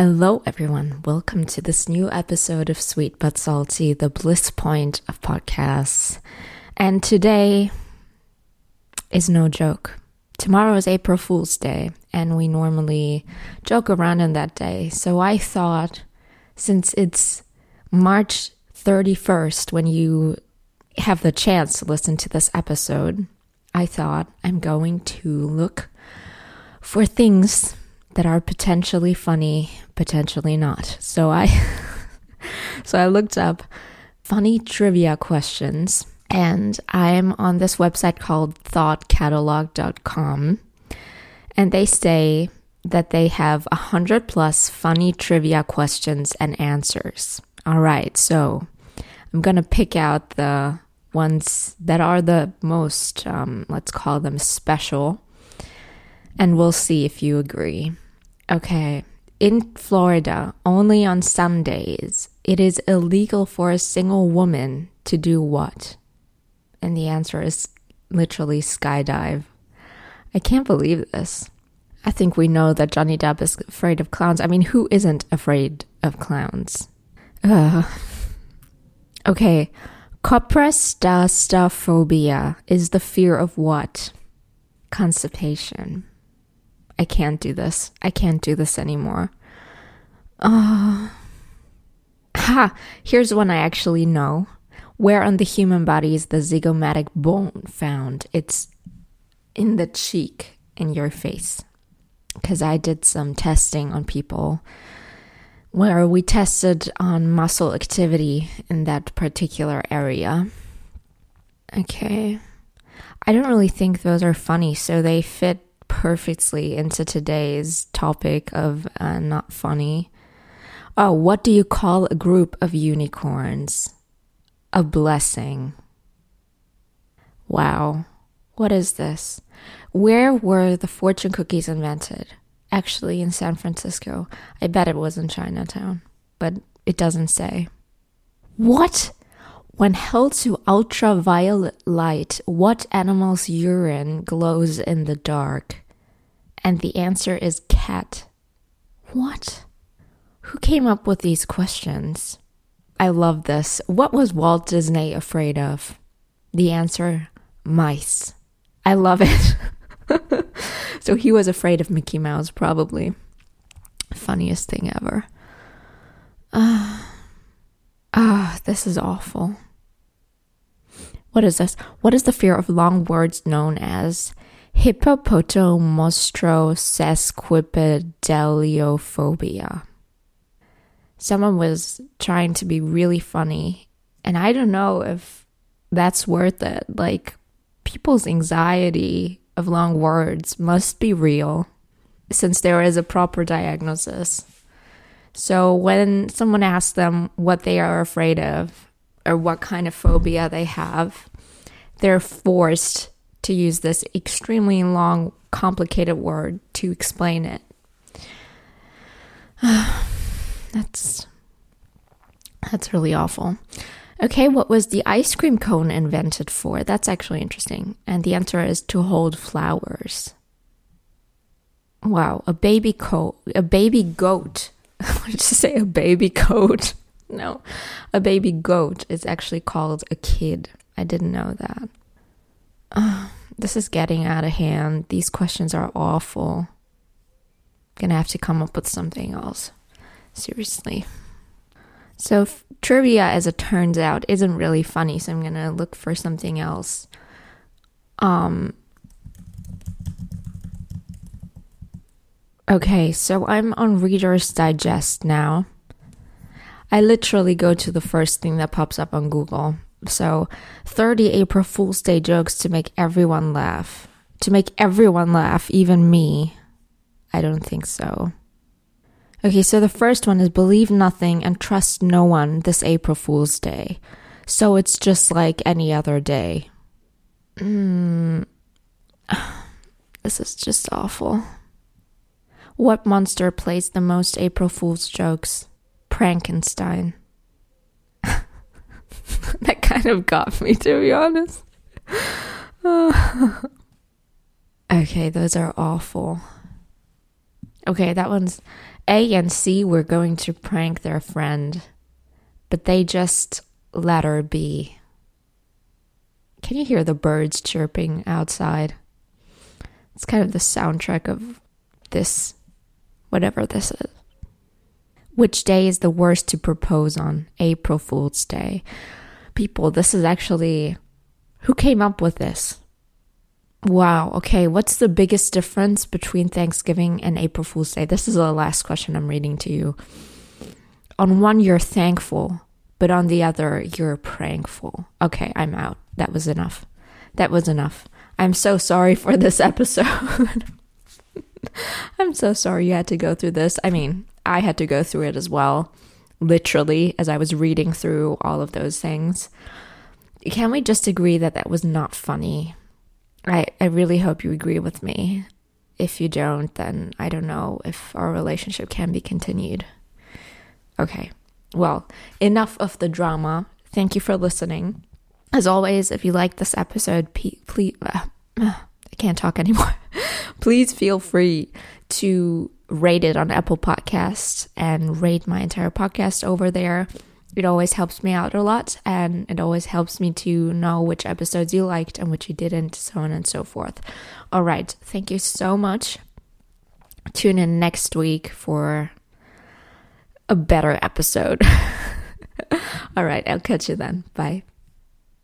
Hello, everyone. Welcome to this new episode of Sweet But Salty, the bliss point of podcasts. And today is no joke. Tomorrow is April Fool's Day, and we normally joke around on that day. So I thought, since it's March 31st when you have the chance to listen to this episode, I thought I'm going to look for things that are potentially funny, potentially not. So I so I looked up funny trivia questions and I'm on this website called thoughtcatalog.com and they say that they have a 100 plus funny trivia questions and answers. All right, so I'm going to pick out the ones that are the most, um, let's call them special, and we'll see if you agree. Okay. In Florida, only on Sundays, it is illegal for a single woman to do what? And the answer is literally skydive. I can't believe this. I think we know that Johnny Depp is afraid of clowns. I mean, who isn't afraid of clowns? Ugh. Okay. Coprastasophobia is the fear of what? Constipation. I can't do this. I can't do this anymore. Uh, ha! Here's one I actually know. Where on the human body is the zygomatic bone found? It's in the cheek in your face. Because I did some testing on people where we tested on muscle activity in that particular area. Okay. I don't really think those are funny, so they fit perfectly into today's topic of uh, not funny. Oh, what do you call a group of unicorns? A blessing. Wow. What is this? Where were the fortune cookies invented? Actually, in San Francisco. I bet it was in Chinatown, but it doesn't say. What? When held to ultraviolet light, what animal's urine glows in the dark? And the answer is cat. What? Who came up with these questions? I love this. What was Walt Disney afraid of? The answer mice. I love it. so he was afraid of Mickey Mouse, probably. Funniest thing ever. Ah, uh, uh, this is awful. What is this? What is the fear of long words known as hippopotomostro Someone was trying to be really funny, and I don't know if that's worth it. Like, people's anxiety of long words must be real since there is a proper diagnosis. So, when someone asks them what they are afraid of, or what kind of phobia they have, they're forced to use this extremely long, complicated word to explain it. that's that's really awful. Okay, what was the ice cream cone invented for? That's actually interesting. And the answer is to hold flowers. Wow, a baby coat, a baby goat. what did you say? A baby coat? No, a baby goat is actually called a kid. I didn't know that. This is getting out of hand. These questions are awful. Gonna have to come up with something else. Seriously. So, f- trivia, as it turns out, isn't really funny, so I'm gonna look for something else. Um, okay, so I'm on Reader's Digest now. I literally go to the first thing that pops up on Google. So, 30 April Fool's Day jokes to make everyone laugh. To make everyone laugh, even me. I don't think so. Okay, so the first one is believe nothing and trust no one this April Fool's Day. So it's just like any other day. Mm. This is just awful. What monster plays the most April Fool's jokes? Frankenstein. that kind of got me, to be honest. okay, those are awful. Okay, that one's A and C were going to prank their friend, but they just let her be. Can you hear the birds chirping outside? It's kind of the soundtrack of this, whatever this is. Which day is the worst to propose on? April Fool's Day. People, this is actually. Who came up with this? Wow. Okay. What's the biggest difference between Thanksgiving and April Fool's Day? This is the last question I'm reading to you. On one, you're thankful, but on the other, you're prankful. Okay, I'm out. That was enough. That was enough. I'm so sorry for this episode. I'm so sorry you had to go through this. I mean, I had to go through it as well, literally, as I was reading through all of those things. Can we just agree that that was not funny? I, I really hope you agree with me. If you don't, then I don't know if our relationship can be continued. Okay, well, enough of the drama. Thank you for listening. As always, if you like this episode, please, uh, I can't talk anymore. please feel free to rate it on Apple Podcasts and rate my entire podcast over there. It always helps me out a lot and it always helps me to know which episodes you liked and which you didn't, so on and so forth. All right. Thank you so much. Tune in next week for a better episode. All right. I'll catch you then. Bye.